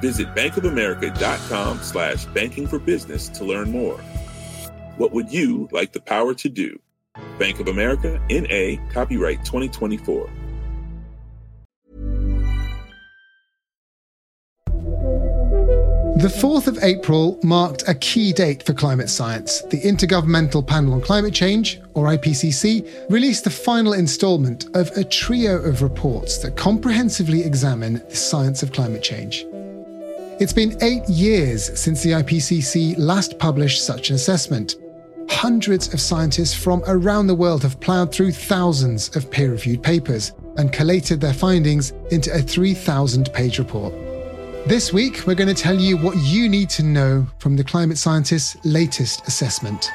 Visit bankofamerica.com slash banking for business to learn more. What would you like the power to do? Bank of America, N.A., copyright 2024. The 4th of April marked a key date for climate science. The Intergovernmental Panel on Climate Change, or IPCC, released the final installment of a trio of reports that comprehensively examine the science of climate change. It's been eight years since the IPCC last published such an assessment. Hundreds of scientists from around the world have ploughed through thousands of peer reviewed papers and collated their findings into a 3,000 page report. This week, we're going to tell you what you need to know from the climate scientists' latest assessment.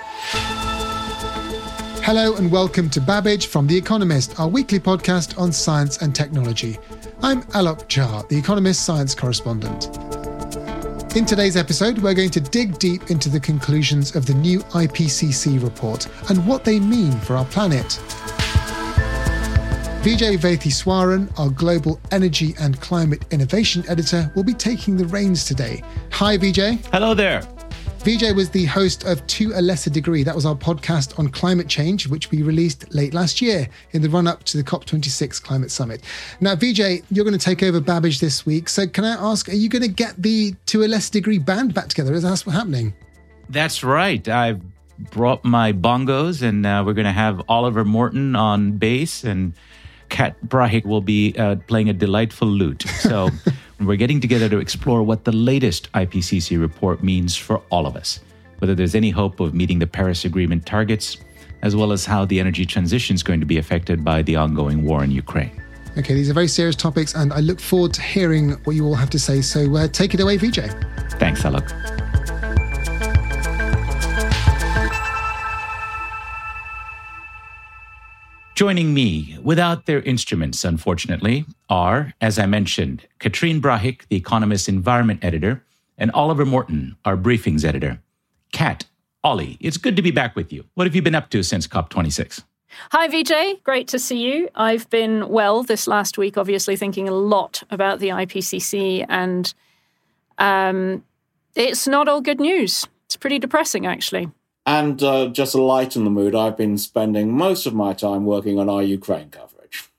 Hello and welcome to Babbage from The Economist, our weekly podcast on science and technology. I'm Alok Jha, The Economist science correspondent. In today's episode, we're going to dig deep into the conclusions of the new IPCC report and what they mean for our planet. Vijay Vaitheeswaran, our global energy and climate innovation editor, will be taking the reins today. Hi, Vijay. Hello there. Vijay was the host of To a Lesser Degree. That was our podcast on climate change, which we released late last year in the run up to the COP26 climate summit. Now, Vijay, you're going to take over Babbage this week. So, can I ask, are you going to get the To a Lesser Degree band back together? Is that what's happening? That's right. I've brought my bongos, and uh, we're going to have Oliver Morton on bass and Kat Brahic will be uh, playing a delightful lute. So we're getting together to explore what the latest IPCC report means for all of us, whether there's any hope of meeting the Paris Agreement targets, as well as how the energy transition is going to be affected by the ongoing war in Ukraine. Okay, these are very serious topics, and I look forward to hearing what you all have to say. So uh, take it away, Vijay. Thanks, Alok. Joining me without their instruments, unfortunately, are, as I mentioned, Catherine Brahic, the Economist Environment Editor, and Oliver Morton, our Briefings Editor. Kat, Ollie, it's good to be back with you. What have you been up to since COP26? Hi, Vijay. Great to see you. I've been well this last week, obviously, thinking a lot about the IPCC, and um, it's not all good news. It's pretty depressing, actually. And uh, just to lighten the mood, I've been spending most of my time working on our Ukraine coverage.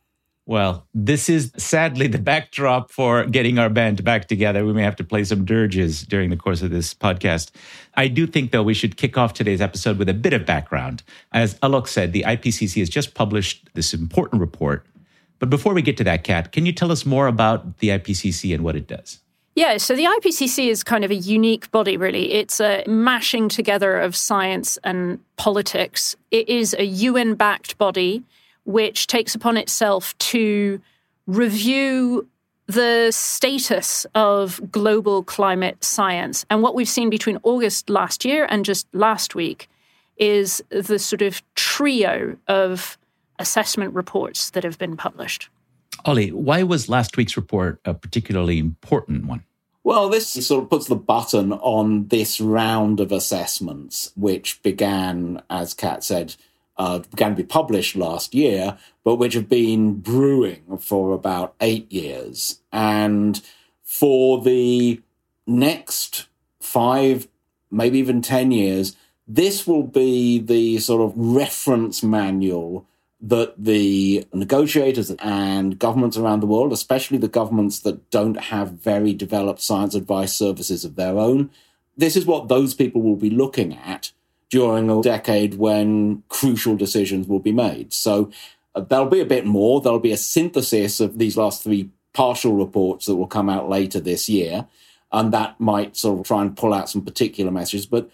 Well, this is sadly the backdrop for getting our band back together. We may have to play some dirges during the course of this podcast. I do think, though, we should kick off today's episode with a bit of background. As Alok said, the IPCC has just published this important report. But before we get to that, Kat, can you tell us more about the IPCC and what it does? Yeah, so the IPCC is kind of a unique body, really. It's a mashing together of science and politics. It is a UN backed body which takes upon itself to review the status of global climate science. And what we've seen between August last year and just last week is the sort of trio of assessment reports that have been published. Ollie, why was last week's report a particularly important one? Well, this sort of puts the button on this round of assessments, which began, as Kat said, uh, began to be published last year, but which have been brewing for about eight years. And for the next five, maybe even 10 years, this will be the sort of reference manual that the negotiators and governments around the world, especially the governments that don't have very developed science advice services of their own, this is what those people will be looking at during a decade when crucial decisions will be made. So uh, there'll be a bit more. There'll be a synthesis of these last three partial reports that will come out later this year. And that might sort of try and pull out some particular messages. But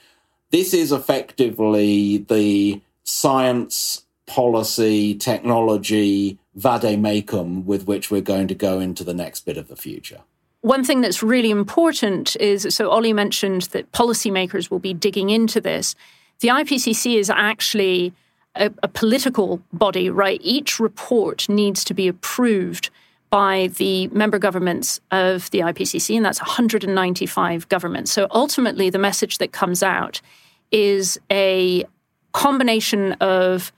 this is effectively the science policy, technology, vade mecum with which we're going to go into the next bit of the future. one thing that's really important is so Ollie mentioned that policymakers will be digging into this. The IPCC is actually a, a, political body, right? Each report needs to be approved by the member governments of the IPCC, and that's 195 governments. So ultimately, the message that comes out is a combination of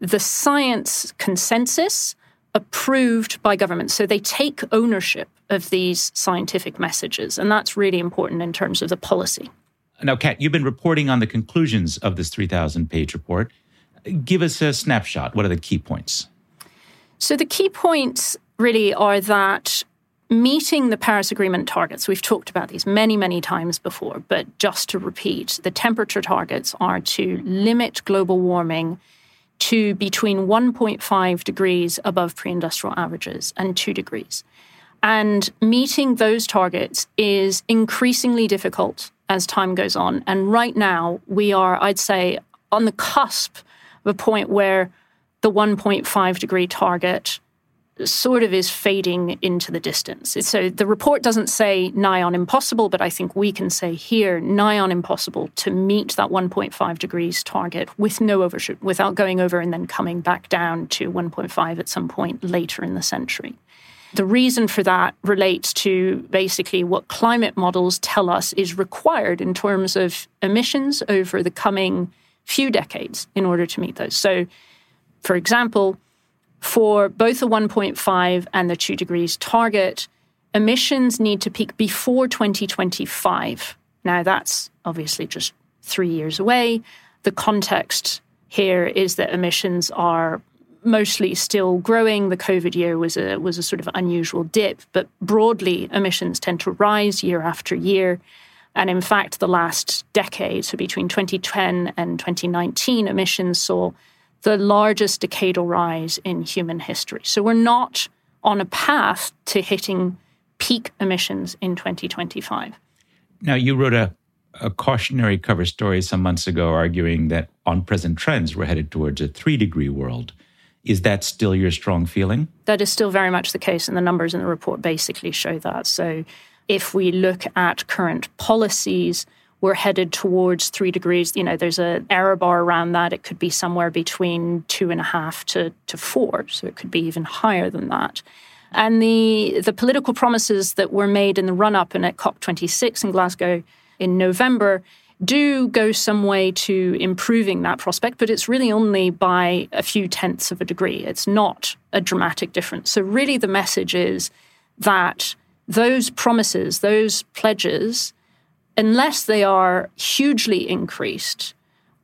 the science consensus approved by governments. So they take ownership of these scientific messages, and that's really important in terms of the policy. Now, Kat, you've been reporting on the conclusions of this 3,000 page report. Give us a snapshot. What are the key points? So, the key points really are that meeting the Paris Agreement targets, we've talked about these many, many times before, but just to repeat, the temperature targets are to limit global warming to between 1.5 degrees above pre industrial averages and 2 degrees. And meeting those targets is increasingly difficult as time goes on. And right now, we are, I'd say, on the cusp of a point where the 1.5 degree target sort of is fading into the distance. So the report doesn't say nigh on impossible, but I think we can say here nigh on impossible to meet that 1.5 degrees target with no overshoot, without going over and then coming back down to 1.5 at some point later in the century. The reason for that relates to basically what climate models tell us is required in terms of emissions over the coming few decades in order to meet those. So, for example, for both the 1.5 and the 2 degrees target, emissions need to peak before 2025. Now, that's obviously just three years away. The context here is that emissions are mostly still growing. The COVID year was a was a sort of unusual dip, but broadly emissions tend to rise year after year. And in fact, the last decade, so between 2010 and 2019, emissions saw the largest decadal rise in human history. So we're not on a path to hitting peak emissions in 2025. Now, you wrote a, a cautionary cover story some months ago arguing that on present trends, we're headed towards a three degree world. Is that still your strong feeling? That is still very much the case, and the numbers in the report basically show that. So, if we look at current policies, we're headed towards three degrees. You know, there's an error bar around that. It could be somewhere between two and a half to, to four. So it could be even higher than that. And the the political promises that were made in the run up and at COP26 in Glasgow in November do go some way to improving that prospect, but it's really only by a few tenths of a degree. It's not a dramatic difference. So, really, the message is that those promises, those pledges, unless they are hugely increased,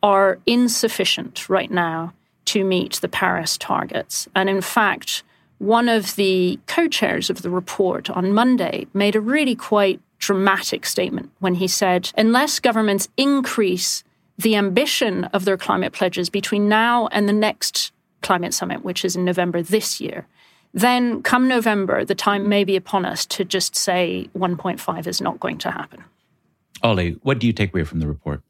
are insufficient right now to meet the Paris targets. And in fact, one of the co chairs of the report on Monday made a really quite dramatic statement when he said, unless governments increase the ambition of their climate pledges between now and the next climate summit, which is in November this year, then come November, the time may be upon us to just say 1.5 is not going to happen. Ollie, what do you take away from the report?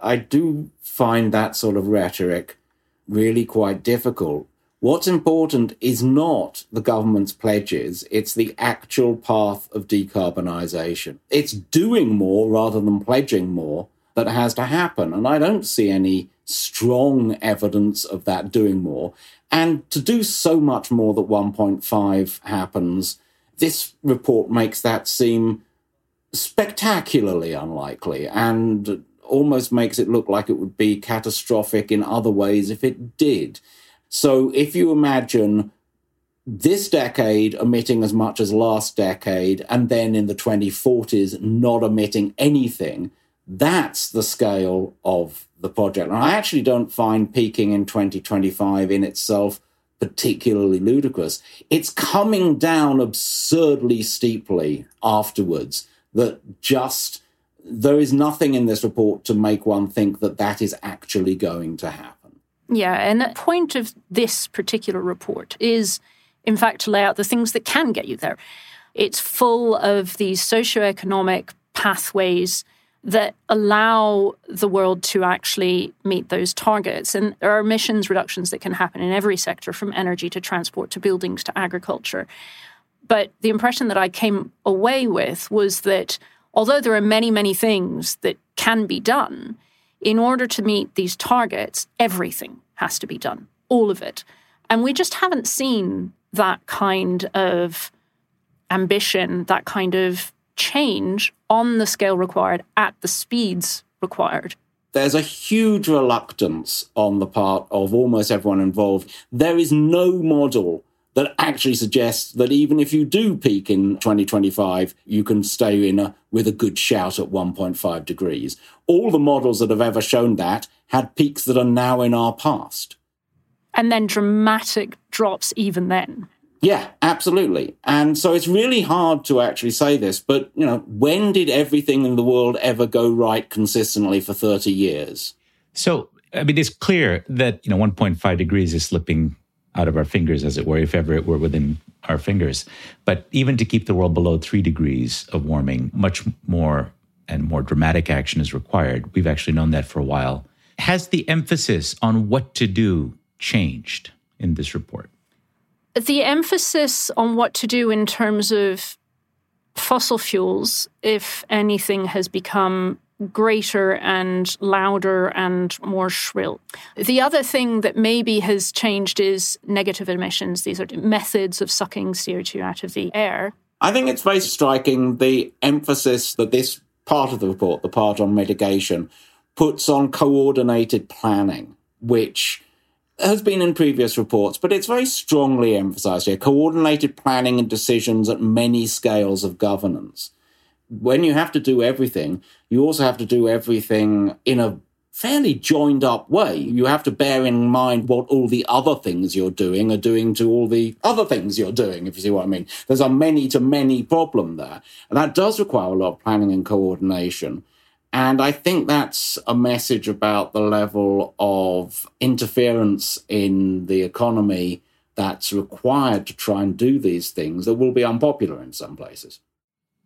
I do find that sort of rhetoric really quite difficult. What's important is not the government's pledges, it's the actual path of decarbonisation. It's doing more rather than pledging more that has to happen. And I don't see any strong evidence of that doing more. And to do so much more that 1.5 happens, this report makes that seem spectacularly unlikely and almost makes it look like it would be catastrophic in other ways if it did. So if you imagine this decade emitting as much as last decade, and then in the 2040s not emitting anything, that's the scale of the project. And I actually don't find peaking in 2025 in itself particularly ludicrous. It's coming down absurdly steeply afterwards that just there is nothing in this report to make one think that that is actually going to happen. Yeah, and the point of this particular report is, in fact, to lay out the things that can get you there. It's full of these socioeconomic pathways that allow the world to actually meet those targets. And there are emissions reductions that can happen in every sector, from energy to transport to buildings to agriculture. But the impression that I came away with was that although there are many, many things that can be done, in order to meet these targets, everything has to be done, all of it. And we just haven't seen that kind of ambition, that kind of change on the scale required at the speeds required. There's a huge reluctance on the part of almost everyone involved. There is no model that actually suggests that even if you do peak in 2025, you can stay in a, with a good shout at 1.5 degrees. All the models that have ever shown that had peaks that are now in our past. And then dramatic drops even then. Yeah, absolutely. And so it's really hard to actually say this, but you know, when did everything in the world ever go right consistently for 30 years? So, I mean, it's clear that, you know, 1.5 degrees is slipping out of our fingers, as it were, if ever it were within our fingers. But even to keep the world below three degrees of warming, much more and more dramatic action is required. We've actually known that for a while. Has the emphasis on what to do changed in this report? The emphasis on what to do in terms of fossil fuels, if anything, has become greater and louder and more shrill. The other thing that maybe has changed is negative emissions. These are methods of sucking CO2 out of the air. I think it's very striking the emphasis that this part of the report, the part on mitigation, puts on coordinated planning, which has been in previous reports, but it's very strongly emphasized here coordinated planning and decisions at many scales of governance when you have to do everything, you also have to do everything in a fairly joined up way. You have to bear in mind what all the other things you're doing are doing to all the other things you're doing, if you see what I mean. There's a many to many problem there. And that does require a lot of planning and coordination. And I think that's a message about the level of interference in the economy that's required to try and do these things that will be unpopular in some places.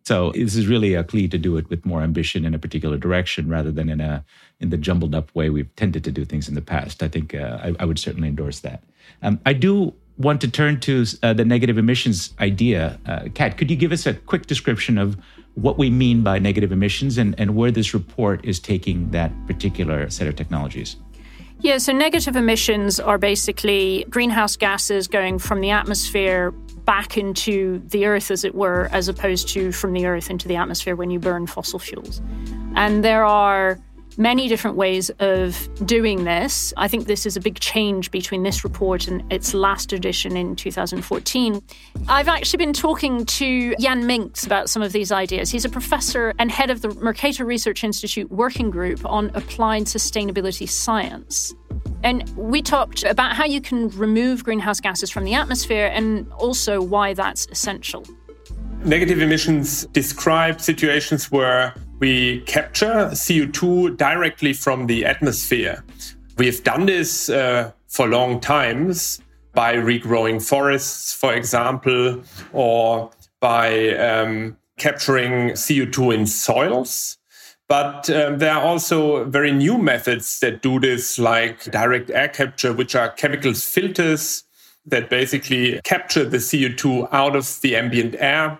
So this is really a plea to do it with more ambition in a particular direction rather than in a in the jumbled up way we've tended to do things in the past. I think uh, I, I, would certainly endorse that. Um, I do want to turn to uh, the negative emissions idea. Uh, Kat, could you give us a quick description of what we mean by negative emissions and, and where this report is taking that particular set of technologies? Yeah, so negative emissions are basically greenhouse gases going from the atmosphere back into the earth, as it were, as opposed to from the earth into the atmosphere when you burn fossil fuels. And there are many different ways of doing this. I think this is a big change between this report and its last edition in 2014. I've actually been talking to Jan Minx about some of these ideas. He's a professor and head of the Mercator Research Institute Working Group on Applied Sustainability Science. And we talked about how you can remove greenhouse gases from the atmosphere and also why that's essential. Negative emissions describe situations where we capture CO2 directly from the atmosphere. We've done this uh, for long times by regrowing forests, for example, or by um, capturing CO2 in soils. But um, there are also very new methods that do this, like direct air capture, which are chemical filters that basically capture the CO2 out of the ambient air.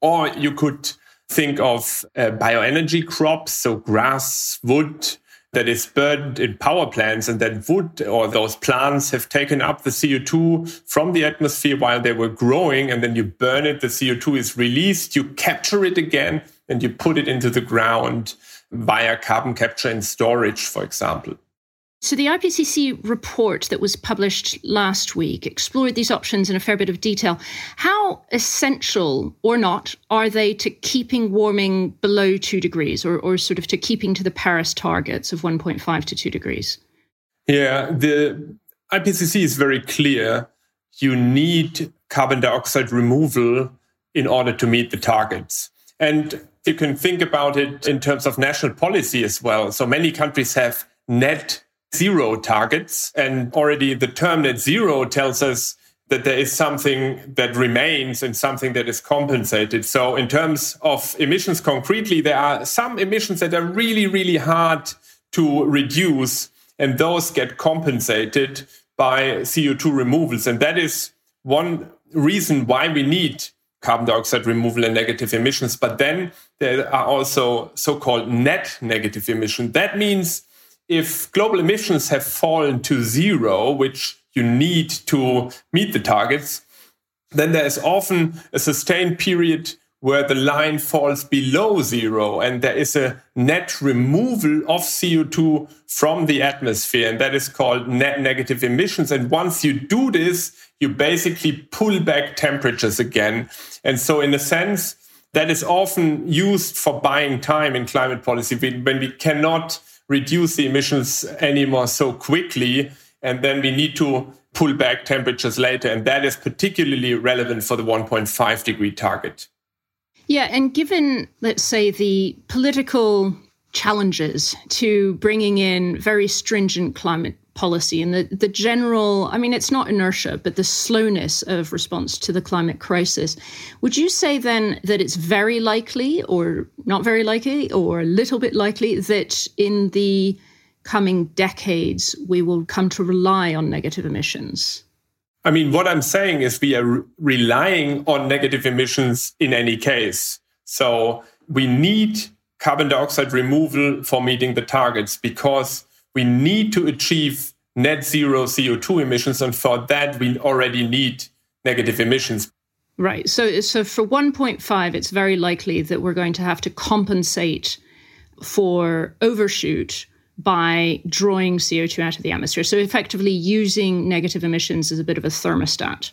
Or you could think of uh, bioenergy crops, so grass, wood, that is burned in power plants and that wood or those plants have taken up the CO2 from the atmosphere while they were growing and then you burn it, the CO2 is released, you capture it again and you put it into the ground via carbon capture and storage, for example. So, the IPCC report that was published last week explored these options in a fair bit of detail. How essential or not are they to keeping warming below two degrees or, or sort of to keeping to the Paris targets of 1.5 to two degrees? Yeah, the IPCC is very clear. You need carbon dioxide removal in order to meet the targets. And you can think about it in terms of national policy as well. So many countries have net zero targets. And already the term net zero tells us that there is something that remains and something that is compensated. So, in terms of emissions concretely, there are some emissions that are really, really hard to reduce, and those get compensated by CO2 removals. And that is one reason why we need carbon dioxide removal and negative emissions. But then there are also so called net negative emissions. That means if global emissions have fallen to zero, which you need to meet the targets, then there is often a sustained period where the line falls below zero and there is a net removal of CO2 from the atmosphere. And that is called net negative emissions. And once you do this, you basically pull back temperatures again. And so, in a sense, that is often used for buying time in climate policy when we cannot reduce the emissions anymore so quickly. And then we need to pull back temperatures later. And that is particularly relevant for the 1.5 degree target. Yeah, and given, let's say, the political challenges to bringing in very stringent climate policy and the, the general, I mean, it's not inertia, but the slowness of response to the climate crisis, would you say then that it's very likely, or not very likely, or a little bit likely that in the coming decades we will come to rely on negative emissions? I mean, what I'm saying is we are re- relying on negative emissions in any case. So we need carbon dioxide removal for meeting the targets because we need to achieve net zero CO2 emissions. And for that, we already need negative emissions. Right. So, so for 1.5, it's very likely that we're going to have to compensate for overshoot by drawing CO2 out of the atmosphere. So effectively using negative emissions as a bit of a thermostat.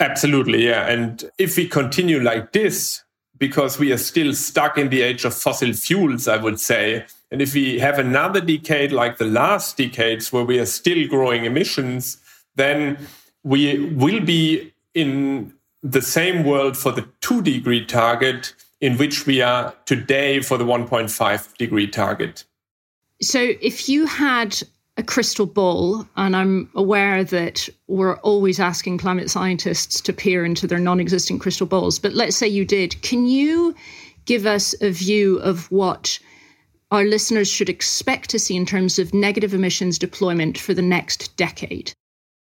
Absolutely, yeah. And if we continue like this, because we are still stuck in the age of fossil fuels, I would say, and if we have another decade like the last decades where we are still growing emissions, then we will be in the same world for the two degree target in which we are today for the 1.5 degree target. So, if you had a crystal ball, and I'm aware that we're always asking climate scientists to peer into their non existent crystal balls, but let's say you did, can you give us a view of what our listeners should expect to see in terms of negative emissions deployment for the next decade?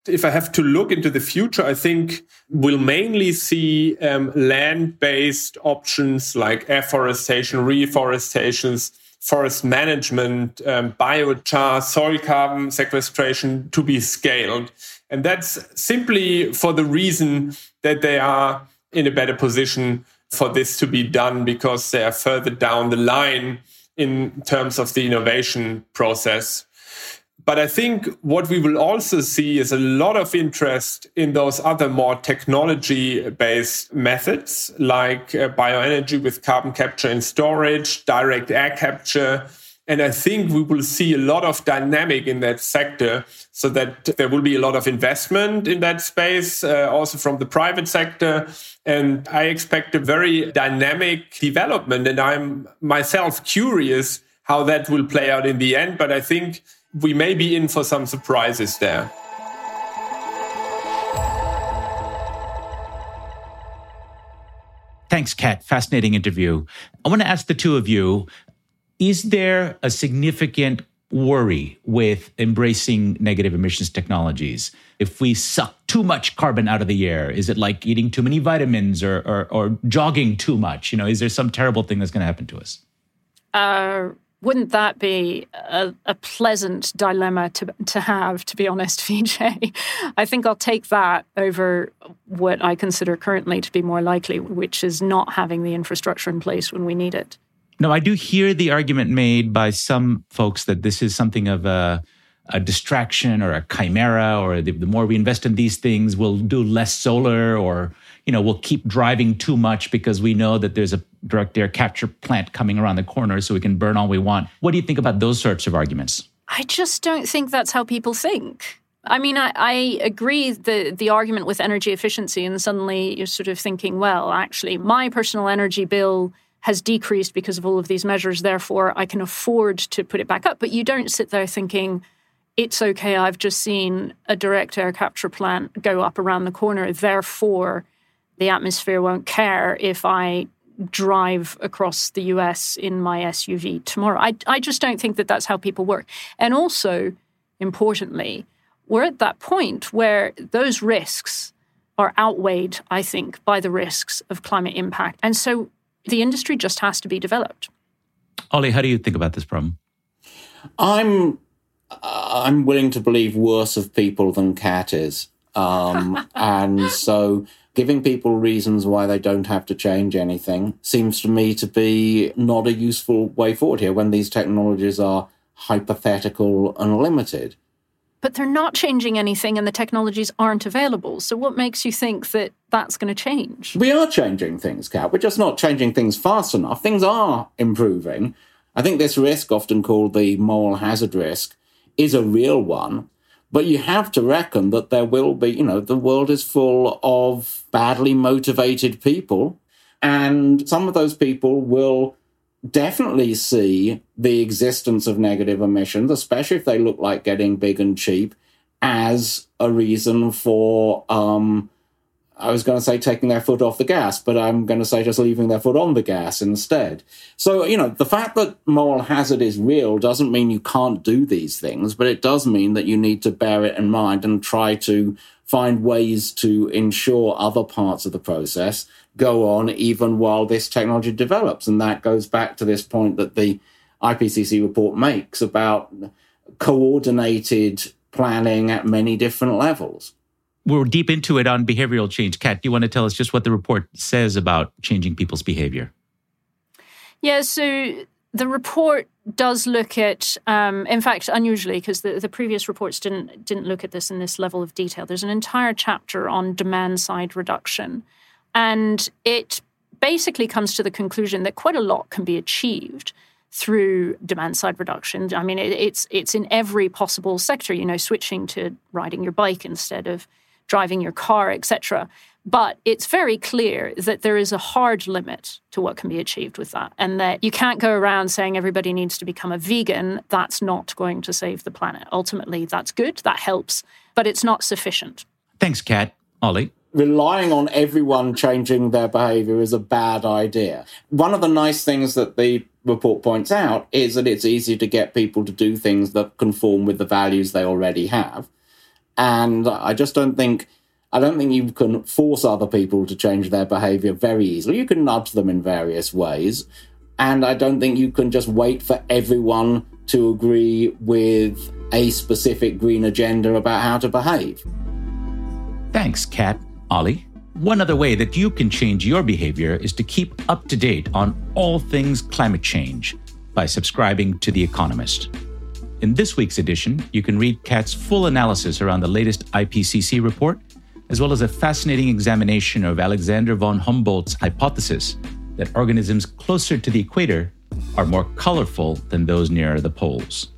If I have to look into the future, I think we'll mainly see um, land based options like afforestation, reforestations forest management, um, biochar, soil carbon sequestration to be scaled. And that's simply for the reason that they are in a better position for this to be done because they are further down the line in terms of the innovation process. But I think what we will also see is a lot of interest in those other more technology based methods like uh, bioenergy with carbon capture and storage, direct air capture. And I think we will see a lot of dynamic in that sector so that there will be a lot of investment in that space, uh, also from the private sector. And I expect a very dynamic development. And I'm myself curious how that will play out in the end. But I think we may be in for some surprises there. Thanks, Kat. Fascinating interview. I want to ask the two of you is there a significant worry with embracing negative emissions technologies? If we suck too much carbon out of the air, is it like eating too many vitamins or, or, or jogging too much? You know, is there some terrible thing that's going to happen to us? Uh, wouldn't that be a, a, pleasant dilemma to to have? To be honest, Vijay, I think I'll take that over what I consider currently to be more likely, which is not having the infrastructure in place when we need it. No, I do hear the argument made by some folks that this is something of a a distraction or a chimera, or the, the more we invest in these things, we'll do less solar, or you know, we'll keep driving too much because we know that there's a direct air capture plant coming around the corner so we can burn all we want. What do you think about those sorts of arguments? I just don't think that's how people think. I mean, I, I, agree the the argument with energy efficiency, and suddenly you're sort of thinking, well, actually, my personal energy bill has decreased because of all of these measures. Therefore, I can afford to put it back up. But you don't sit there thinking, it's okay. I've just seen a direct air capture plant go up around the corner. Therefore, the atmosphere won't care if I drive across the US in my SUV tomorrow. I, I just don't think that that's how people work. And also, importantly, we're at that point where those risks are outweighed, I think, by the risks of climate impact. And so the industry just has to be developed. Ollie, how do you think about this problem? I'm I'm willing to believe worse of people than Kat is. Um, and so giving people reasons why they don't have to change anything seems to me to be not a useful way forward here when these technologies are hypothetical and limited. But they're not changing anything and the technologies aren't available. So, what makes you think that that's going to change? We are changing things, Kat. We're just not changing things fast enough. Things are improving. I think this risk, often called the moral hazard risk, is a real one. But you have to reckon that there will be, you know, the world is full of badly motivated people. And some of those people will definitely see the existence of negative emissions, especially if they look like getting big and cheap, as a reason for um, I was going to say taking their foot off the gas, but I'm going to say just leaving their foot on the gas instead. So, you know, the fact that moral hazard is real doesn't mean you can't do these things, but it does mean that you need to bear it in mind and try to find ways to ensure other parts of the process go on even while this technology develops. And that goes back to this point that the IPCC report makes about coordinated planning at many different levels we're deep into it on behavioral change. Kat, do you want to tell us just what the report says about changing people's behavior? Yeah, so the report does look at, um, in fact, unusually because the, the previous reports didn't didn't look at this in this level of detail. There's an entire chapter on demand side reduction, and it basically comes to the conclusion that quite a lot can be achieved through demand side reduction. I mean, it, it's it's in every possible sector. You know, switching to riding your bike instead of driving your car, etc. But it's very clear that there is a hard limit to what can be achieved with that, and that you can't go around saying everybody needs to become a vegan. That's not going to save the planet. Ultimately, that's good, that helps, but it's not sufficient. Thanks, Kat. Ollie? Relying on everyone changing their behavior is a bad idea. One of the nice things that the report points out is that it's easy to get people to do things that conform with the values they already have. And I just don't think I don't think you can force other people to change their behavior very easily. You can nudge them in various ways. And I don't think you can just wait for everyone to agree with a specific green agenda about how to behave. Thanks, Kat. Ollie. One other way that you can change your behavior is to keep up to date on all things climate change by subscribing to The Economist. In this week's edition, you can read Kat's full analysis around the latest IPCC report, as well as a fascinating examination of Alexander von Humboldt's hypothesis that organisms closer to the equator are more colorful than those nearer the poles.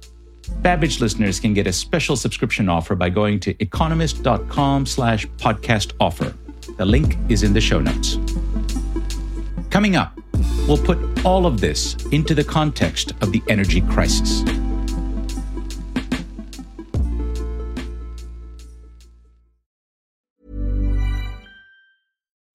Babbage listeners can get a special subscription offer by going to economist.com slash podcast offer. The link is in the show notes. Coming up, we'll put all of this into the context of the energy crisis.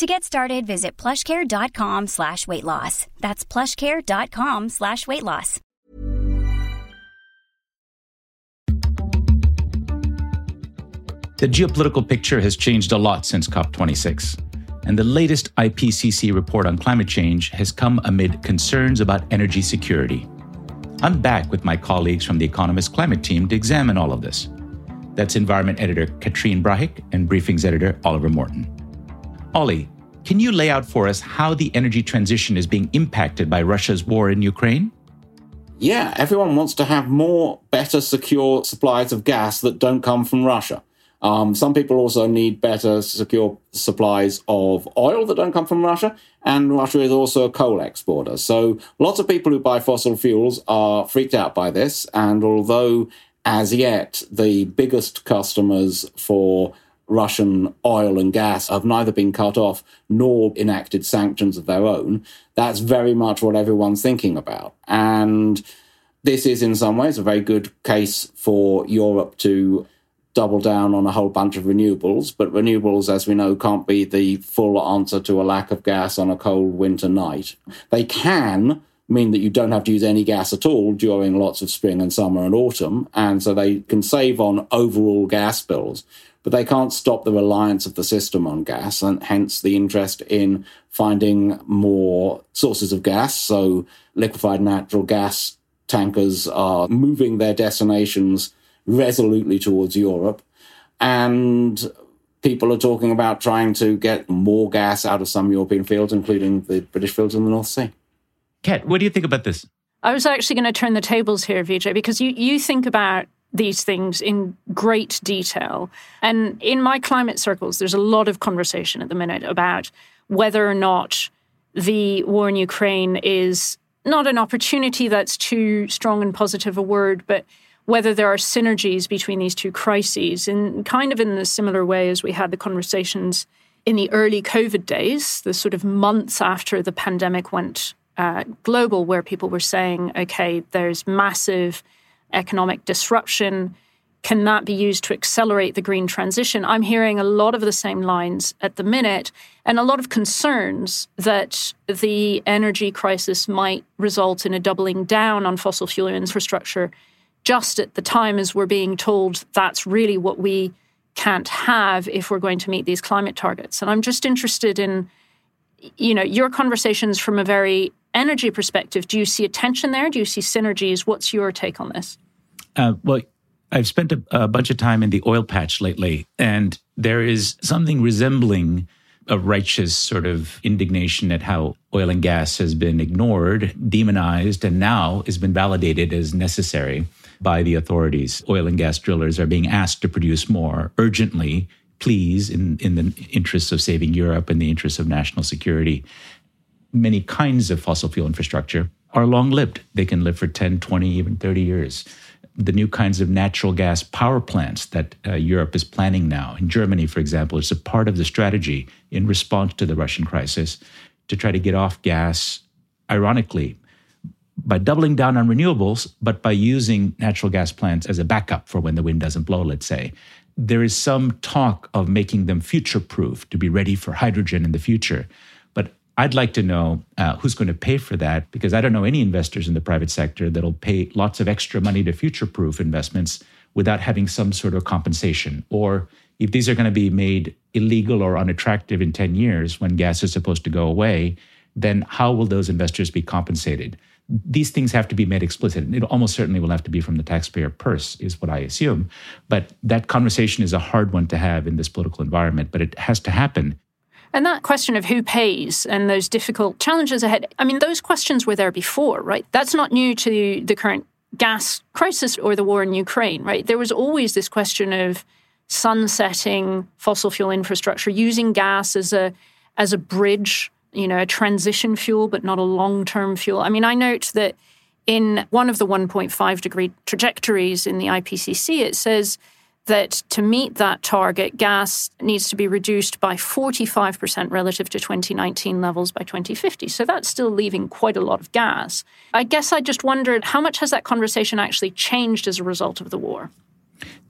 To get started, visit plushcare.com slash weight loss. That's plushcare.com slash weight loss. The geopolitical picture has changed a lot since COP26, and the latest IPCC report on climate change has come amid concerns about energy security. I'm back with my colleagues from the Economist climate team to examine all of this. That's environment editor Catherine Brahic and briefings editor Oliver Morton. Ollie, can you lay out for us how the energy transition is being impacted by Russia's war in Ukraine? Yeah, everyone wants to have more, better, secure supplies of gas that don't come from Russia. Um, some people also need better, secure supplies of oil that don't come from Russia, and Russia is also a coal exporter. So lots of people who buy fossil fuels are freaked out by this, and although as yet the biggest customers for Russian oil and gas have neither been cut off nor enacted sanctions of their own. That's very much what everyone's thinking about. And this is, in some ways, a very good case for Europe to double down on a whole bunch of renewables. But renewables, as we know, can't be the full answer to a lack of gas on a cold winter night. They can mean that you don't have to use any gas at all during lots of spring and summer and autumn. And so they can save on overall gas bills, but they can't stop the reliance of the system on gas and hence the interest in finding more sources of gas. So liquefied natural gas tankers are moving their destinations resolutely towards Europe. And people are talking about trying to get more gas out of some European fields, including the British fields in the North Sea. Kat, what do you think about this? I was actually going to turn the tables here, Vijay, because you, you think about these things in great detail. And in my climate circles, there's a lot of conversation at the minute about whether or not the war in Ukraine is not an opportunity that's too strong and positive a word, but whether there are synergies between these two crises, and kind of in a similar way as we had the conversations in the early COVID days, the sort of months after the pandemic went uh, global, where people were saying, okay, there's massive economic disruption. Can that be used to accelerate the green transition? I'm hearing a lot of the same lines at the minute and a lot of concerns that the energy crisis might result in a doubling down on fossil fuel infrastructure just at the time as we're being told that's really what we can't have if we're going to meet these climate targets. And I'm just interested in, you know, your conversations from a very energy perspective. Do you see a tension there? Do you see synergies? What's your take on this? Uh, well, I've spent a, a bunch of time in the oil patch lately, and there is something resembling a righteous sort of indignation at how oil and gas has been ignored, demonized, and now has been validated as necessary by the authorities. Oil and gas drillers are being asked to produce more urgently, please, in, in the interests of saving Europe and the interests of national security. Many kinds of fossil fuel infrastructure are long lived. They can live for 10, 20, even 30 years. The new kinds of natural gas power plants that uh, Europe is planning now, in Germany, for example, is a part of the strategy in response to the Russian crisis to try to get off gas, ironically, by doubling down on renewables, but by using natural gas plants as a backup for when the wind doesn't blow, let's say. There is some talk of making them future proof to be ready for hydrogen in the future. I'd like to know uh, who's going to pay for that because I don't know any investors in the private sector that'll pay lots of extra money to future proof investments without having some sort of compensation. Or if these are going to be made illegal or unattractive in 10 years when gas is supposed to go away, then how will those investors be compensated? these things have to be made explicit. It almost certainly will have to be from the taxpayer purse, is what I assume. But that conversation is a hard one to have in this political environment, but it has to happen. And that question of who pays and those difficult challenges ahead, I mean, those questions were there before, right? That's not new to the current gas crisis or the war in Ukraine, right? There was always this question of sunsetting fossil fuel infrastructure, using gas as a as a bridge you know, a transition fuel, but not a long term fuel. I mean, I note that in one of the 1.5 degree trajectories in the IPCC, it says that to meet that target, gas needs to be reduced by 45% relative to 2019 levels by 2050. So that's still leaving quite a lot of gas. I guess I just wondered how much has that conversation actually changed as a result of the war?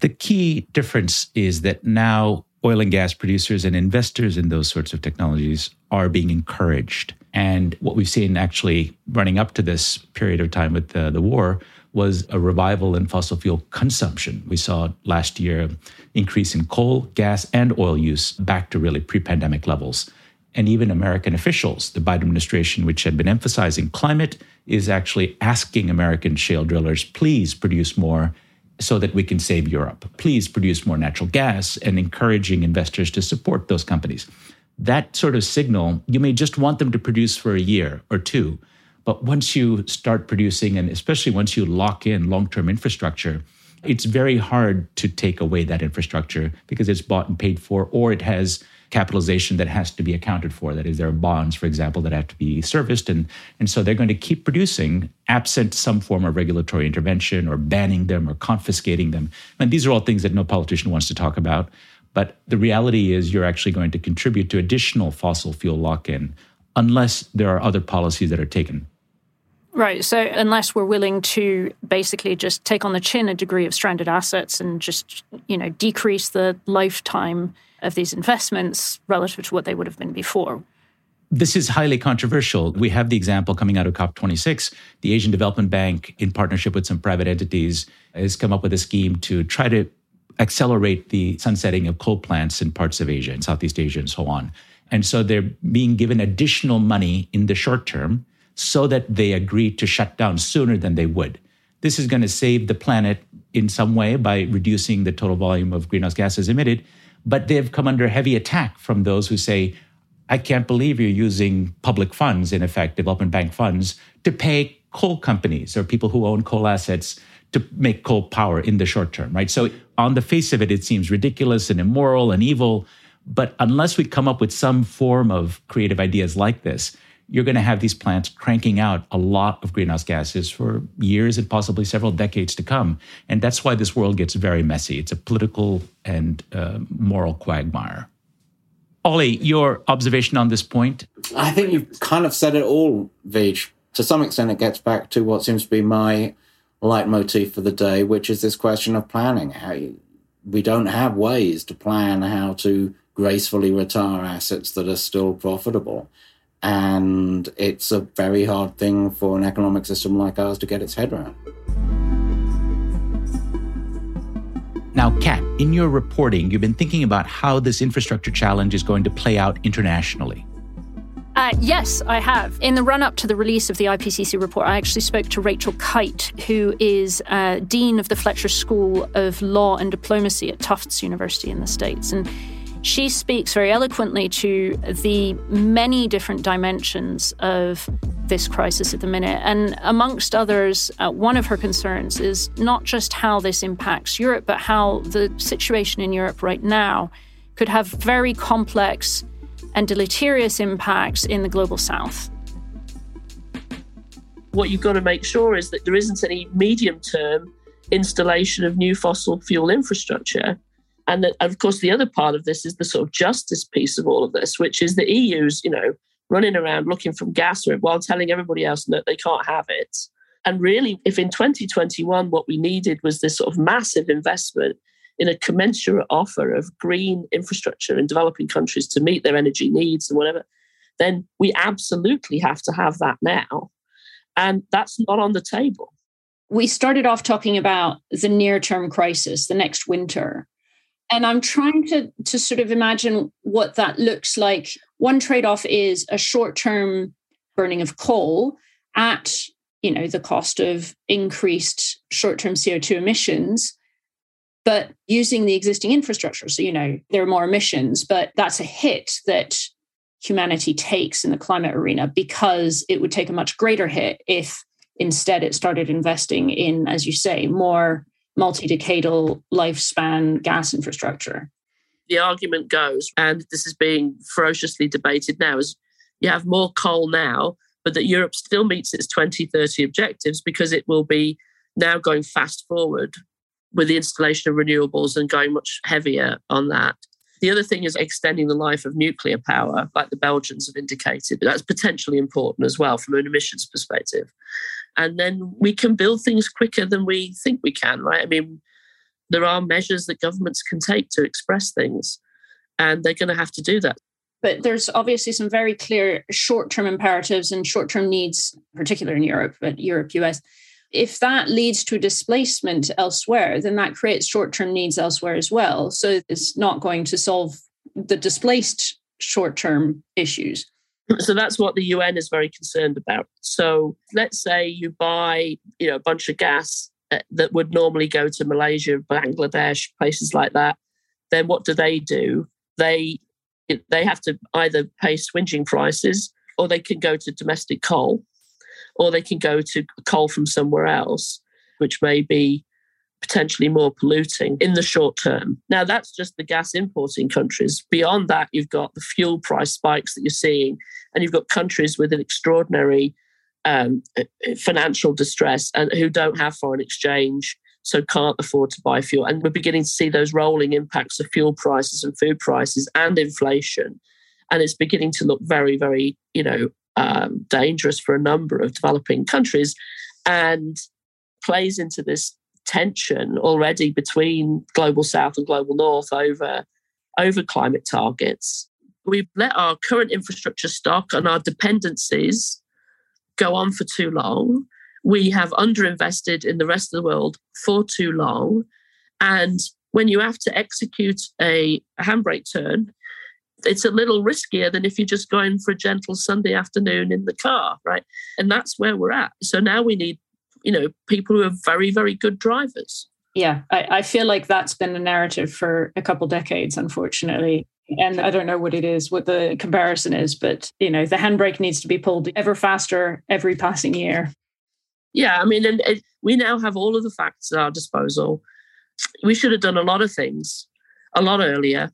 The key difference is that now oil and gas producers and investors in those sorts of technologies are being encouraged. And what we've seen actually running up to this period of time with the, the war was a revival in fossil fuel consumption. We saw last year increase in coal, gas, and oil use back to really pre-pandemic levels. And even American officials, the Biden administration, which had been emphasizing climate, is actually asking American shale drillers, please produce more so that we can save Europe. Please produce more natural gas and encouraging investors to support those companies. That sort of signal, you may just want them to produce for a year or two. But once you start producing, and especially once you lock in long term infrastructure, it's very hard to take away that infrastructure because it's bought and paid for, or it has capitalization that has to be accounted for. That is, there are bonds, for example, that have to be serviced. And, and so they're going to keep producing absent some form of regulatory intervention or banning them or confiscating them. And these are all things that no politician wants to talk about. But the reality is, you're actually going to contribute to additional fossil fuel lock in unless there are other policies that are taken. Right. So, unless we're willing to basically just take on the chin a degree of stranded assets and just, you know, decrease the lifetime of these investments relative to what they would have been before. This is highly controversial. We have the example coming out of COP26. The Asian Development Bank, in partnership with some private entities, has come up with a scheme to try to accelerate the sunsetting of coal plants in parts of Asia, in Southeast Asia, and so on. And so they're being given additional money in the short term so that they agree to shut down sooner than they would. This is going to save the planet in some way by reducing the total volume of greenhouse gases emitted. But they've come under heavy attack from those who say, I can't believe you're using public funds, in effect, development bank funds, to pay coal companies or people who own coal assets to make coal power in the short term, right? So, on the face of it, it seems ridiculous and immoral and evil. But unless we come up with some form of creative ideas like this, you're going to have these plants cranking out a lot of greenhouse gases for years and possibly several decades to come. And that's why this world gets very messy. It's a political and uh, moral quagmire. Ollie, your observation on this point? I think you've kind of said it all, Vij. To some extent, it gets back to what seems to be my leitmotif for the day, which is this question of planning. How you, we don't have ways to plan how to gracefully retire assets that are still profitable. And it's a very hard thing for an economic system like ours to get its head around. Now, Kat, in your reporting, you've been thinking about how this infrastructure challenge is going to play out internationally. Uh, yes, I have. In the run up to the release of the IPCC report, I actually spoke to Rachel Kyte, who is uh, Dean of the Fletcher School of Law and Diplomacy at Tufts University in the States. And she speaks very eloquently to the many different dimensions of this crisis at the minute. And amongst others, uh, one of her concerns is not just how this impacts Europe, but how the situation in Europe right now could have very complex and deleterious impacts in the global south. What you've got to make sure is that there isn't any medium term installation of new fossil fuel infrastructure and of course, the other part of this is the sort of justice piece of all of this, which is the EU's, you know, running around looking for gas while telling everybody else that they can't have it. And really, if in 2021 what we needed was this sort of massive investment in a commensurate offer of green infrastructure in developing countries to meet their energy needs and whatever, then we absolutely have to have that now. And that's not on the table. We started off talking about the near term crisis, the next winter and i'm trying to to sort of imagine what that looks like. One trade-off is a short-term burning of coal at you know the cost of increased short-term co2 emissions but using the existing infrastructure. So you know there are more emissions but that's a hit that humanity takes in the climate arena because it would take a much greater hit if instead it started investing in as you say more multi-decadal lifespan gas infrastructure. The argument goes, and this is being ferociously debated now, is you have more coal now, but that Europe still meets its 2030 objectives because it will be now going fast forward with the installation of renewables and going much heavier on that. The other thing is extending the life of nuclear power, like the Belgians have indicated. But that's potentially important as well from an emissions perspective and then we can build things quicker than we think we can, right? I mean, there are measures that governments can take to express things, and they're going to have to do that. But there's obviously some very clear short term imperatives and short term needs, particularly in Europe, but Europe, US. If that leads to displacement elsewhere, then that creates short term needs elsewhere as well. So it's not going to solve the displaced short term issues. So that's what the UN is very concerned about. So let's say you buy, you know, a bunch of gas uh, that would normally go to Malaysia, Bangladesh, places like that. Then what do they do? They they have to either pay swinging prices, or they can go to domestic coal, or they can go to coal from somewhere else, which may be potentially more polluting in the short term. Now, that's just the gas importing countries. Beyond that, you've got the fuel price spikes that you're seeing, and you've got countries with an extraordinary um, financial distress and who don't have foreign exchange. so can't afford to buy fuel. And we're beginning to see those rolling impacts of fuel prices and food prices and inflation. And it's beginning to look very, very, you know, um, dangerous for a number of developing countries and plays into this tension already between global south and global north over over climate targets we've let our current infrastructure stock and our dependencies go on for too long we have underinvested in the rest of the world for too long and when you have to execute a handbrake turn it's a little riskier than if you're just going for a gentle Sunday afternoon in the car, right? And that's where we're at. So now we need, you know, people who are very, very good drivers. Yeah, I, I feel like that's been the narrative for a couple decades, unfortunately. And I don't know what it is, what the comparison is, but you know, the handbrake needs to be pulled ever faster every passing year. Yeah, I mean, and, and we now have all of the facts at our disposal. We should have done a lot of things a lot earlier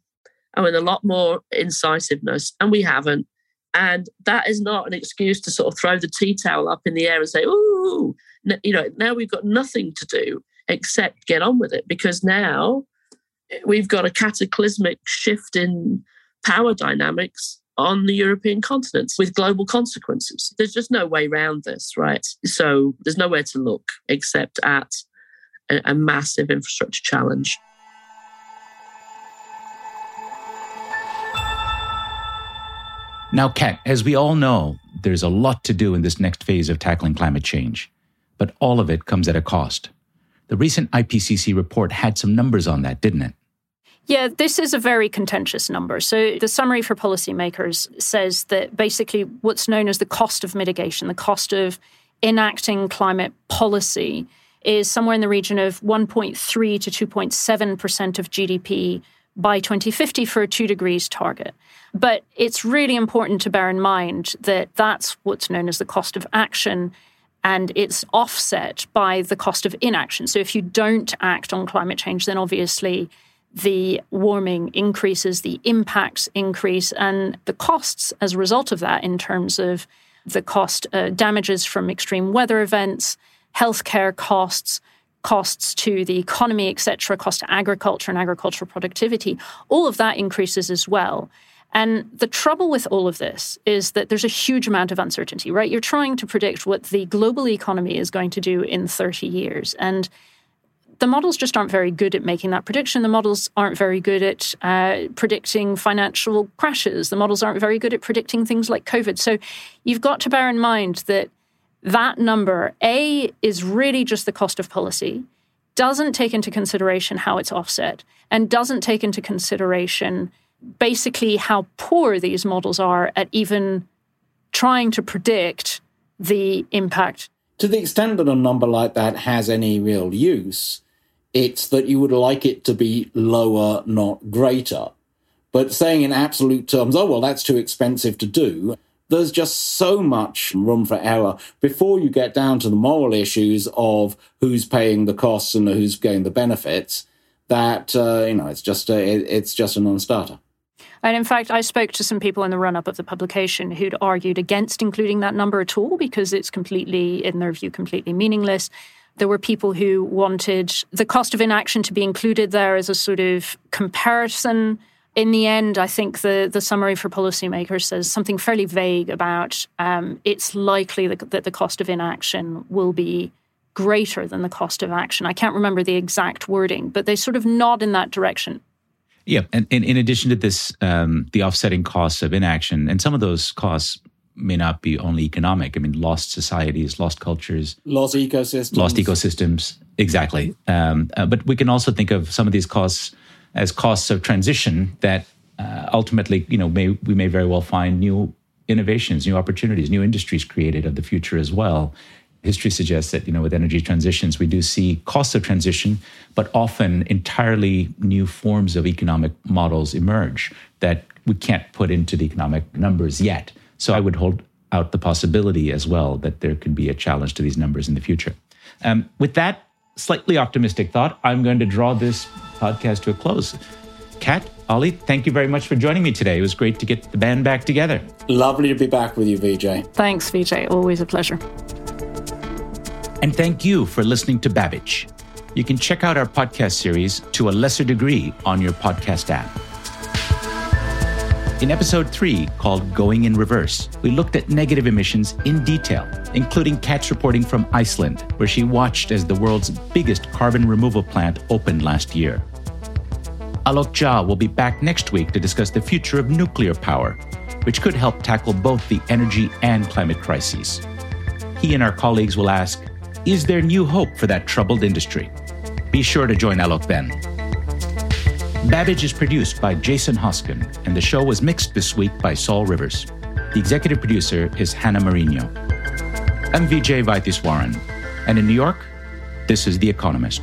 and with a lot more incisiveness, and we haven't. And that is not an excuse to sort of throw the tea towel up in the air and say, "Ooh, you know, now we've got nothing to do except get on with it," because now we've got a cataclysmic shift in power dynamics on the European continent with global consequences. There's just no way around this, right? So there's nowhere to look except at a, a massive infrastructure challenge. Now, Kat, as we all know, there's a lot to do in this next phase of tackling climate change, but all of it comes at a cost. The recent IPCC report had some numbers on that, didn't it? Yeah, this is a very contentious number. So, the summary for policymakers says that basically what's known as the cost of mitigation, the cost of enacting climate policy, is somewhere in the region of 1.3 to 2.7% of GDP by 2050 for a two degrees target. But it's really important to bear in mind that that's what's known as the cost of action and it's offset by the cost of inaction. So if you don't act on climate change, then obviously the warming increases, the impacts increase, and the costs as a result of that, in terms of the cost uh, damages from extreme weather events, healthcare costs, costs to the economy, etc., cost to agriculture and agricultural productivity, all of that increases as well. And the trouble with all of this is that there's a huge amount of uncertainty, right? You're trying to predict what the global economy is going to do in 30 years. And the models just aren't very good at making that prediction. The models aren't very good at uh, predicting financial crashes. The models aren't very good at predicting things like COVID. So you've got to bear in mind that that number, A, is really just the cost of policy, doesn't take into consideration how it's offset, and doesn't take into consideration basically how poor these models are at even trying to predict the impact. To the extent that a number like that has any real use, it's that you would like it to be lower, not greater. But saying in absolute terms, oh, well, that's too expensive to do, there's just so much room for error before you get down to the moral issues of who's paying the costs and who's getting the benefits that uh, you know it's just a, it's just a non-starter and in fact, I spoke to some people in the run up of the publication who'd argued against including that number at all because it's completely, in their view, completely meaningless. There were people who wanted the cost of inaction to be included there as a sort of comparison in the end, I think the, the summary for policymakers says something fairly vague about um, it's likely that, that the cost of inaction will be greater than the cost of action. I can't remember the exact wording, but they sort of nod in that direction. Yeah, and, and in addition to this, um, the offsetting costs of inaction, and some of those costs may not be only economic. I mean, lost societies, lost cultures, lost ecosystems, lost ecosystems. Exactly. Um, uh, but we can also think of some of these costs as costs of transition that uh, ultimately, you know, may, we may very well find new innovations, new opportunities, new industries created of the future as well. History suggests that, you know, with energy transitions, we do see costs of transition, but often entirely new forms of economic models emerge that we can't put into the economic numbers yet. So I would hold out the possibility as well that there can be a challenge to these numbers in the future. Um, with that slightly optimistic thought, I'm going to draw this podcast to a close. Kat, Ollie, thank you very much for joining me today. It was great to get the band back together. Lovely to be back with you, Vijay. Thanks, Vijay. Always a pleasure. And thank you for listening to Babbage. you can check out our podcast series to a lesser degree on your podcast app. In episode three, called Going in Reverse, we looked at negative emissions in detail, including Kat's reporting from Iceland, where she watched as the world's biggest carbon removal plant opened last year. Alok Jha will be back next week to discuss the future of nuclear power, which could help tackle both the energy and climate crises. He and our colleagues will ask Is there new hope for that troubled industry? Be sure to join Alok then. Babbage is produced by Jason Hosken, and the show was mixed this week by Saul Rivers. The executive producer is Hannah Mariner. I'm Vijay Vaitheeswaran, and in New York, this is The Economist.